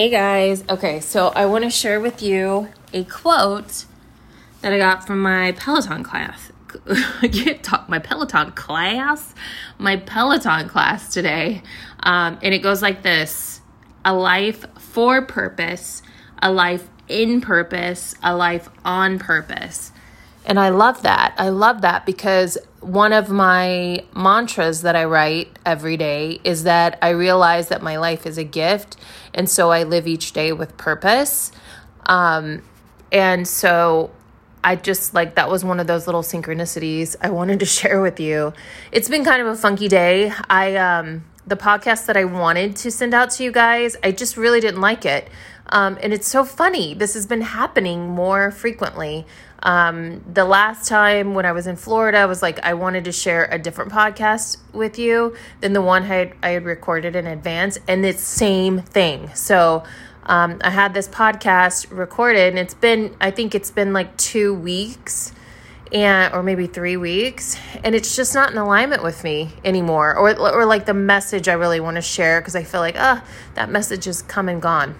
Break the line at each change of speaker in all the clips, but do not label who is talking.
Hey guys, okay, so I want to share with you a quote that I got from my Peloton class. I can't talk my Peloton class, my Peloton class today, um, and it goes like this: a life for purpose, a life in purpose, a life on purpose. And I love that. I love that because one of my mantras that I write every day is that I realize that my life is a gift. And so I live each day with purpose. Um, and so I just like that was one of those little synchronicities I wanted to share with you. It's been kind of a funky day. I, um, the podcast that I wanted to send out to you guys, I just really didn't like it. Um, and it's so funny. This has been happening more frequently. Um, the last time when I was in Florida, I was like, I wanted to share a different podcast with you than the one I had, I had recorded in advance, and it's same thing. So um, I had this podcast recorded, and it's been, I think it's been like two weeks and or maybe three weeks and it's just not in alignment with me anymore or, or like the message i really want to share because i feel like ah that message is come and gone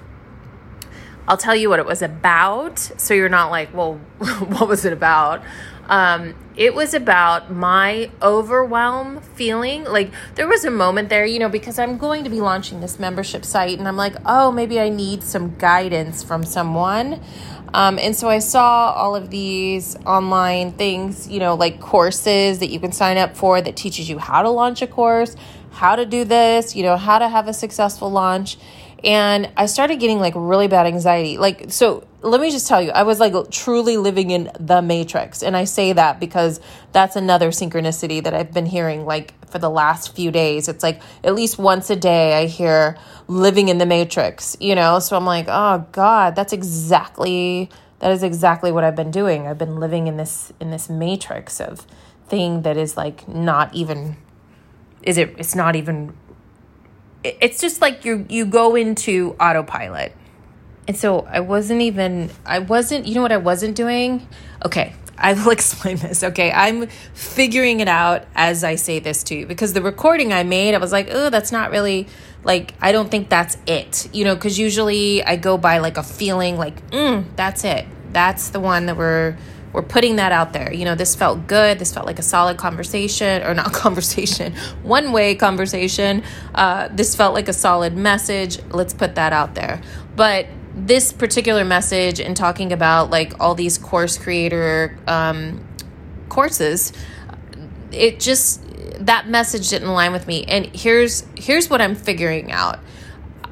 I'll tell you what it was about. So you're not like, well, what was it about? Um, it was about my overwhelm feeling. Like there was a moment there, you know, because I'm going to be launching this membership site and I'm like, oh, maybe I need some guidance from someone. Um, and so I saw all of these online things, you know, like courses that you can sign up for that teaches you how to launch a course, how to do this, you know, how to have a successful launch and I started getting like really bad anxiety. Like, so let me just tell you, I was like truly living in the matrix. And I say that because that's another synchronicity that I've been hearing like for the last few days. It's like at least once a day I hear living in the matrix, you know? So I'm like, oh God, that's exactly that is exactly what I've been doing. I've been living in this in this matrix of thing that is like not even is it it's not even it's just like you you go into autopilot. And so I wasn't even I wasn't you know what I wasn't doing? Okay, I will explain this. Okay, I'm figuring it out as I say this to you because the recording I made, I was like, oh, that's not really like I don't think that's it. You know, because usually I go by like a feeling, like, mm, that's it. That's the one that we're we're putting that out there. You know, this felt good. This felt like a solid conversation, or not conversation, one way conversation. Uh, this felt like a solid message. Let's put that out there. But this particular message and talking about like all these course creator um, courses, it just that message didn't align with me. And here's here's what I'm figuring out.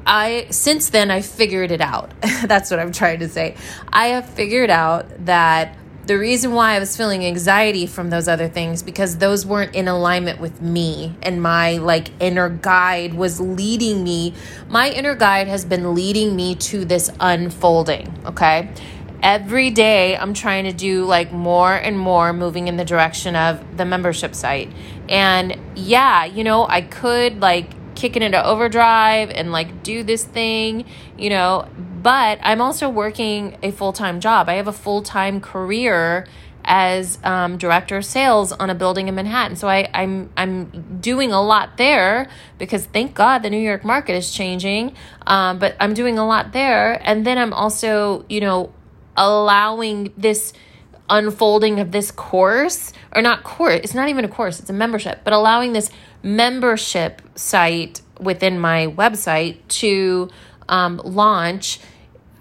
I since then I figured it out. That's what I'm trying to say. I have figured out that the reason why I was feeling anxiety from those other things because those weren't in alignment with me and my like inner guide was leading me. My inner guide has been leading me to this unfolding, okay? Every day I'm trying to do like more and more moving in the direction of the membership site. And yeah, you know, I could like kick it into overdrive and like do this thing, you know, but I'm also working a full time job. I have a full time career as um, director of sales on a building in Manhattan. So I, I'm I'm doing a lot there because thank God the New York market is changing. Um, but I'm doing a lot there, and then I'm also you know allowing this unfolding of this course or not course it's not even a course it's a membership but allowing this membership site within my website to um, launch,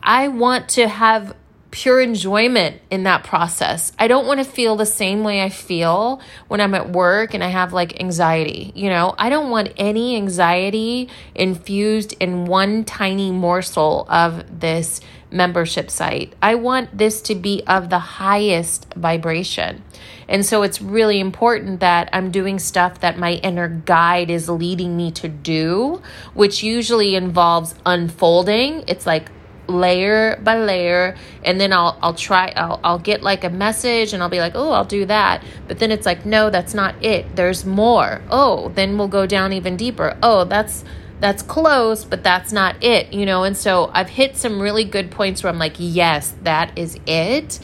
I want to have pure enjoyment in that process. I don't want to feel the same way I feel when I'm at work and I have like anxiety. You know, I don't want any anxiety infused in one tiny morsel of this membership site. I want this to be of the highest vibration. And so it's really important that I'm doing stuff that my inner guide is leading me to do, which usually involves unfolding. It's like layer by layer and then I'll I'll try I'll I'll get like a message and I'll be like, "Oh, I'll do that." But then it's like, "No, that's not it. There's more." Oh, then we'll go down even deeper. Oh, that's that's close, but that's not it, you know? And so I've hit some really good points where I'm like, "Yes, that is it."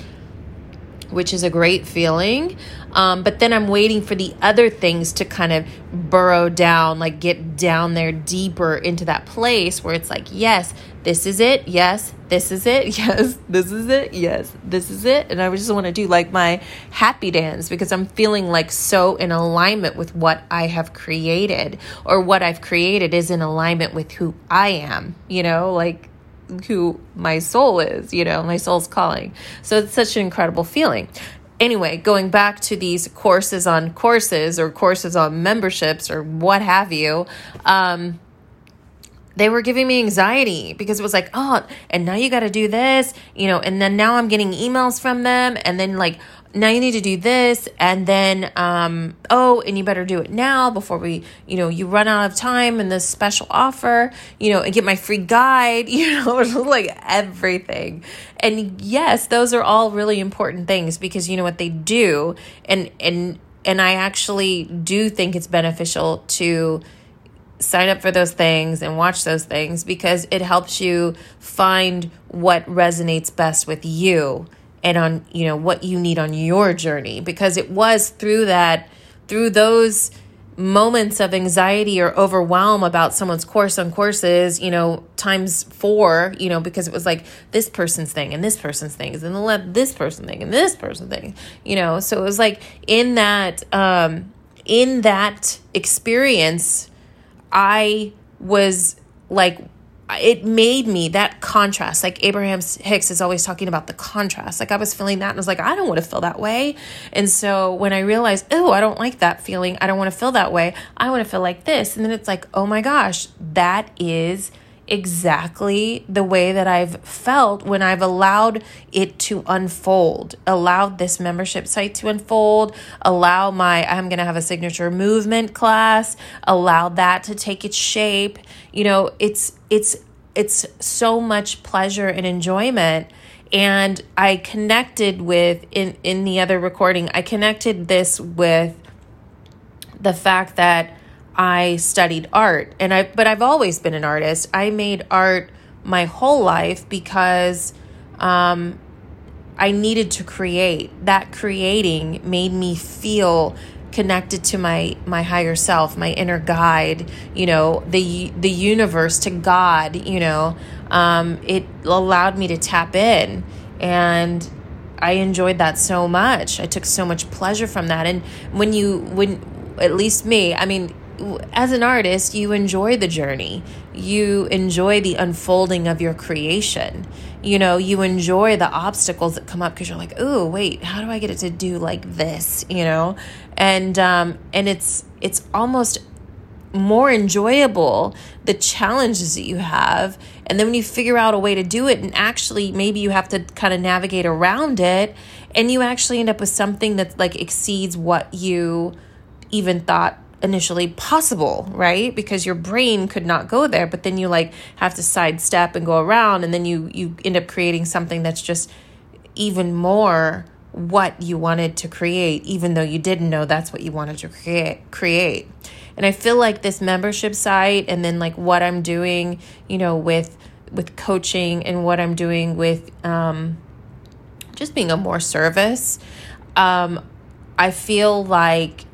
Which is a great feeling. Um, but then I'm waiting for the other things to kind of burrow down, like get down there deeper into that place where it's like, yes, this is it. Yes, this is it. Yes, this is it. Yes, this is it. And I just want to do like my happy dance because I'm feeling like so in alignment with what I have created or what I've created is in alignment with who I am, you know, like who my soul is, you know, my soul's calling. So it's such an incredible feeling anyway, going back to these courses on courses or courses on memberships or what have you, um, they were giving me anxiety because it was like, oh, and now you got to do this, you know, and then now I'm getting emails from them, and then like, now you need to do this, and then, um, oh, and you better do it now before we, you know, you run out of time and this special offer, you know, and get my free guide, you know, like everything. And yes, those are all really important things because you know what they do, and and and I actually do think it's beneficial to sign up for those things and watch those things because it helps you find what resonates best with you and on you know what you need on your journey because it was through that through those moments of anxiety or overwhelm about someone's course on courses, you know, times four, you know, because it was like this person's thing and this person's thing and then this person thing and this person thing, you know. So it was like in that um in that experience I was like, it made me that contrast. Like Abraham Hicks is always talking about the contrast. Like I was feeling that and I was like, I don't want to feel that way. And so when I realized, oh, I don't like that feeling, I don't want to feel that way, I want to feel like this. And then it's like, oh my gosh, that is exactly the way that I've felt when I've allowed it to unfold, allowed this membership site to unfold, allow my, I'm going to have a signature movement class, allow that to take its shape. You know, it's, it's, it's so much pleasure and enjoyment and I connected with in in the other recording I connected this with the fact that I studied art and I but I've always been an artist. I made art my whole life because um, I needed to create. That creating made me feel connected to my my higher self, my inner guide, you know, the the universe to God, you know. Um, it allowed me to tap in and I enjoyed that so much. I took so much pleasure from that. And when you when at least me, I mean, as an artist, you enjoy the journey. You enjoy the unfolding of your creation. You know, you enjoy the obstacles that come up because you're like, oh, wait, how do I get it to do like this? You know, and um, and it's it's almost more enjoyable the challenges that you have and then when you figure out a way to do it and actually maybe you have to kind of navigate around it and you actually end up with something that like exceeds what you even thought initially possible, right? Because your brain could not go there, but then you like have to sidestep and go around and then you you end up creating something that's just even more what you wanted to create even though you didn't know that's what you wanted to create create. And I feel like this membership site and then like what I'm doing, you know, with with coaching and what I'm doing with um just being a more service um I feel like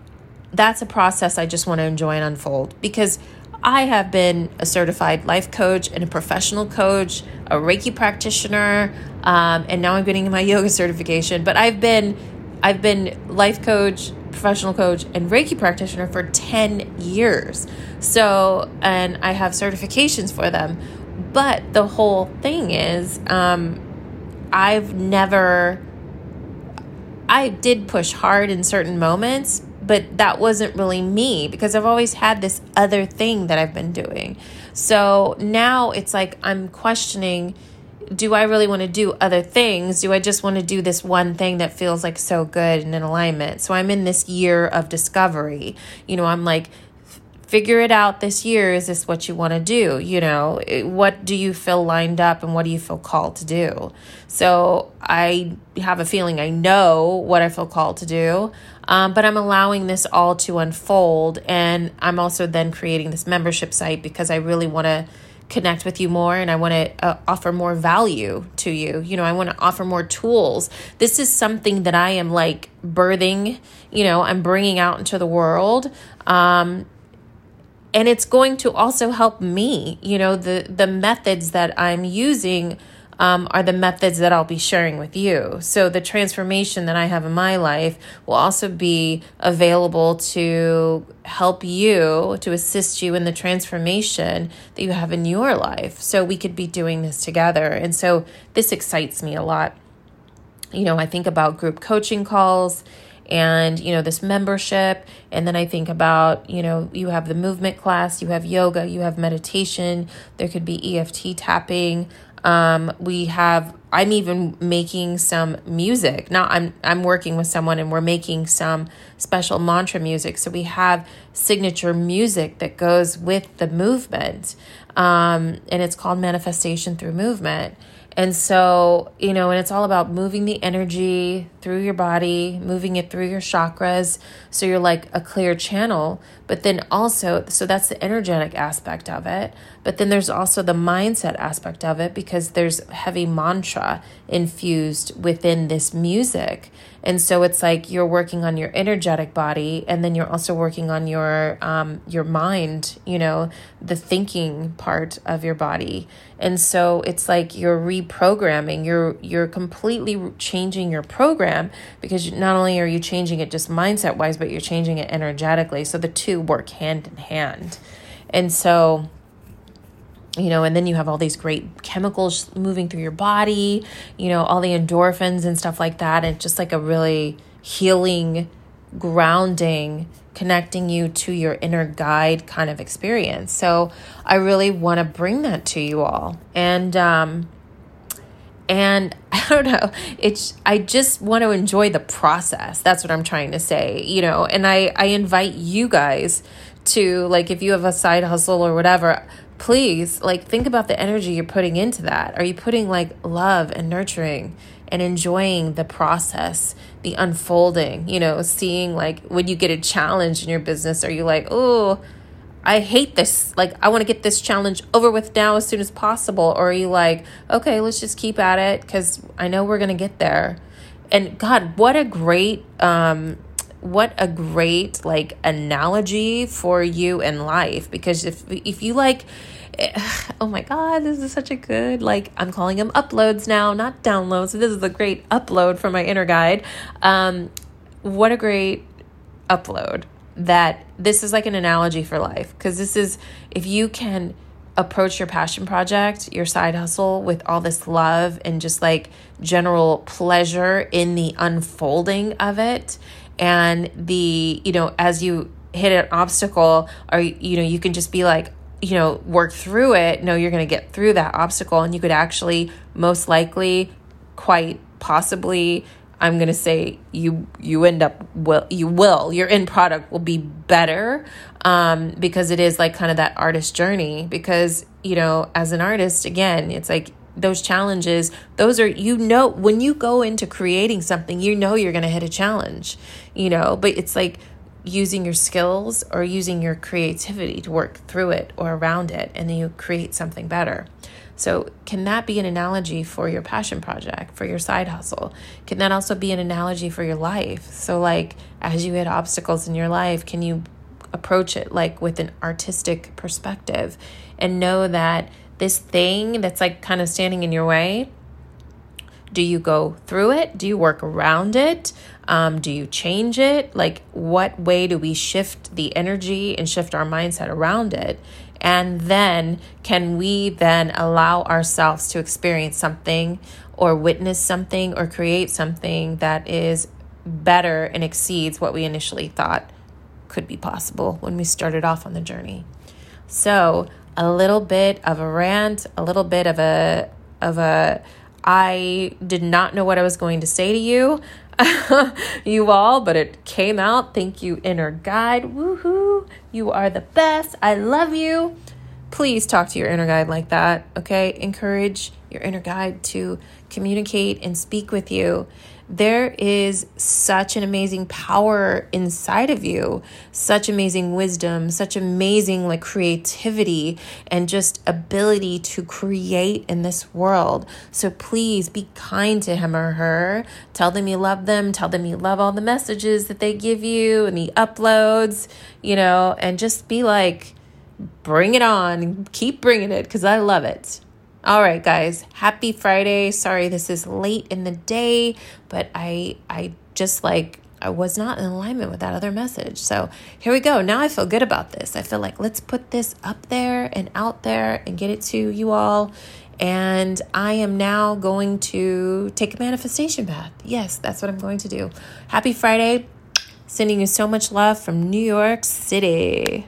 that's a process I just want to enjoy and unfold because I have been a certified life coach and a professional coach, a Reiki practitioner, um, and now I'm getting my yoga certification. But I've been, I've been life coach, professional coach, and Reiki practitioner for ten years. So, and I have certifications for them. But the whole thing is, um, I've never. I did push hard in certain moments, but that wasn't really me because I've always had this other thing that I've been doing. So now it's like I'm questioning do I really want to do other things? Do I just want to do this one thing that feels like so good and in alignment? So I'm in this year of discovery. You know, I'm like, figure it out this year. Is this what you want to do? You know, what do you feel lined up and what do you feel called to do? So I have a feeling I know what I feel called to do, um, but I'm allowing this all to unfold. And I'm also then creating this membership site because I really want to connect with you more and I want to uh, offer more value to you. You know, I want to offer more tools. This is something that I am like birthing, you know, I'm bringing out into the world. Um, and it's going to also help me you know the the methods that i'm using um, are the methods that I'll be sharing with you. So, the transformation that I have in my life will also be available to help you, to assist you in the transformation that you have in your life. So, we could be doing this together. And so, this excites me a lot. You know, I think about group coaching calls and you know this membership and then i think about you know you have the movement class you have yoga you have meditation there could be eft tapping um, we have I'm even making some music. Now I'm I'm working with someone and we're making some special mantra music. So we have signature music that goes with the movement. Um, and it's called manifestation through movement. And so, you know, and it's all about moving the energy through your body, moving it through your chakras. So you're like a clear channel. But then also, so that's the energetic aspect of it. But then there's also the mindset aspect of it because there's heavy mantra infused within this music. And so it's like you're working on your energetic body and then you're also working on your um your mind, you know, the thinking part of your body. And so it's like you're reprogramming, you're you're completely changing your program because not only are you changing it just mindset wise, but you're changing it energetically. So the two work hand in hand. And so you know, and then you have all these great chemicals moving through your body, you know, all the endorphins and stuff like that. And just like a really healing, grounding, connecting you to your inner guide kind of experience. So I really want to bring that to you all. And, um, and I don't know, it's, I just want to enjoy the process. That's what I'm trying to say, you know, and I, I invite you guys to like, if you have a side hustle or whatever, please like think about the energy you're putting into that. Are you putting like love and nurturing and enjoying the process the unfolding you know? Seeing like when you get a challenge in your business are you like oh I hate this. Like, I want to get this challenge over with now as soon as possible. Or are you like, okay, let's just keep at it because I know we're going to get there. And God, what a great, um, what a great like analogy for you in life. Because if, if you like, oh my god this is such a good like i'm calling them uploads now not downloads this is a great upload from my inner guide um what a great upload that this is like an analogy for life. Because this is if you can approach your passion project your side hustle with all this love and just like general pleasure in the unfolding of it and the you know as you hit an obstacle or you know you can just be like you know, work through it, no, you're going to get through that obstacle and you could actually most likely quite possibly I'm going to say you you end up will you will your end product will be better um because it is like kind of that artist journey because you know as an artist again it's like those challenges those are you know when you go into creating something you know you're going to hit a challenge you know but it's like using your skills or using your creativity to work through it or around it, and then you create something better. So, can that be an analogy for your passion project, for your side hustle? Can that also be an analogy for your life? So, like, as you hit obstacles in your life, can you approach it like with an artistic perspective and know that this thing that's like kind of standing in your way do you go through it? Do you work around it? Um, do you change it? Like, what way do we shift the energy and shift our mindset around it? And then, can we then allow ourselves to experience something or witness something or create something that is better and exceeds what we initially thought could be possible when we started off on the journey? So, a little bit of a rant, a little bit of a, of a, I did not know what I was going to say to you, you all, but it came out. Thank you, inner guide. Woohoo! You are the best. I love you. Please talk to your inner guide like that, okay? Encourage your inner guide to communicate and speak with you there is such an amazing power inside of you, such amazing wisdom, such amazing like creativity and just ability to create in this world. So please be kind to him or her. Tell them you love them, tell them you love all the messages that they give you and the uploads, you know, and just be like bring it on. Keep bringing it because I love it. All right, guys. Happy Friday. Sorry this is late in the day, but I I just like I was not in alignment with that other message. So here we go. Now I feel good about this. I feel like let's put this up there and out there and get it to you all. And I am now going to take a manifestation bath. Yes, that's what I'm going to do. Happy Friday. Sending you so much love from New York City.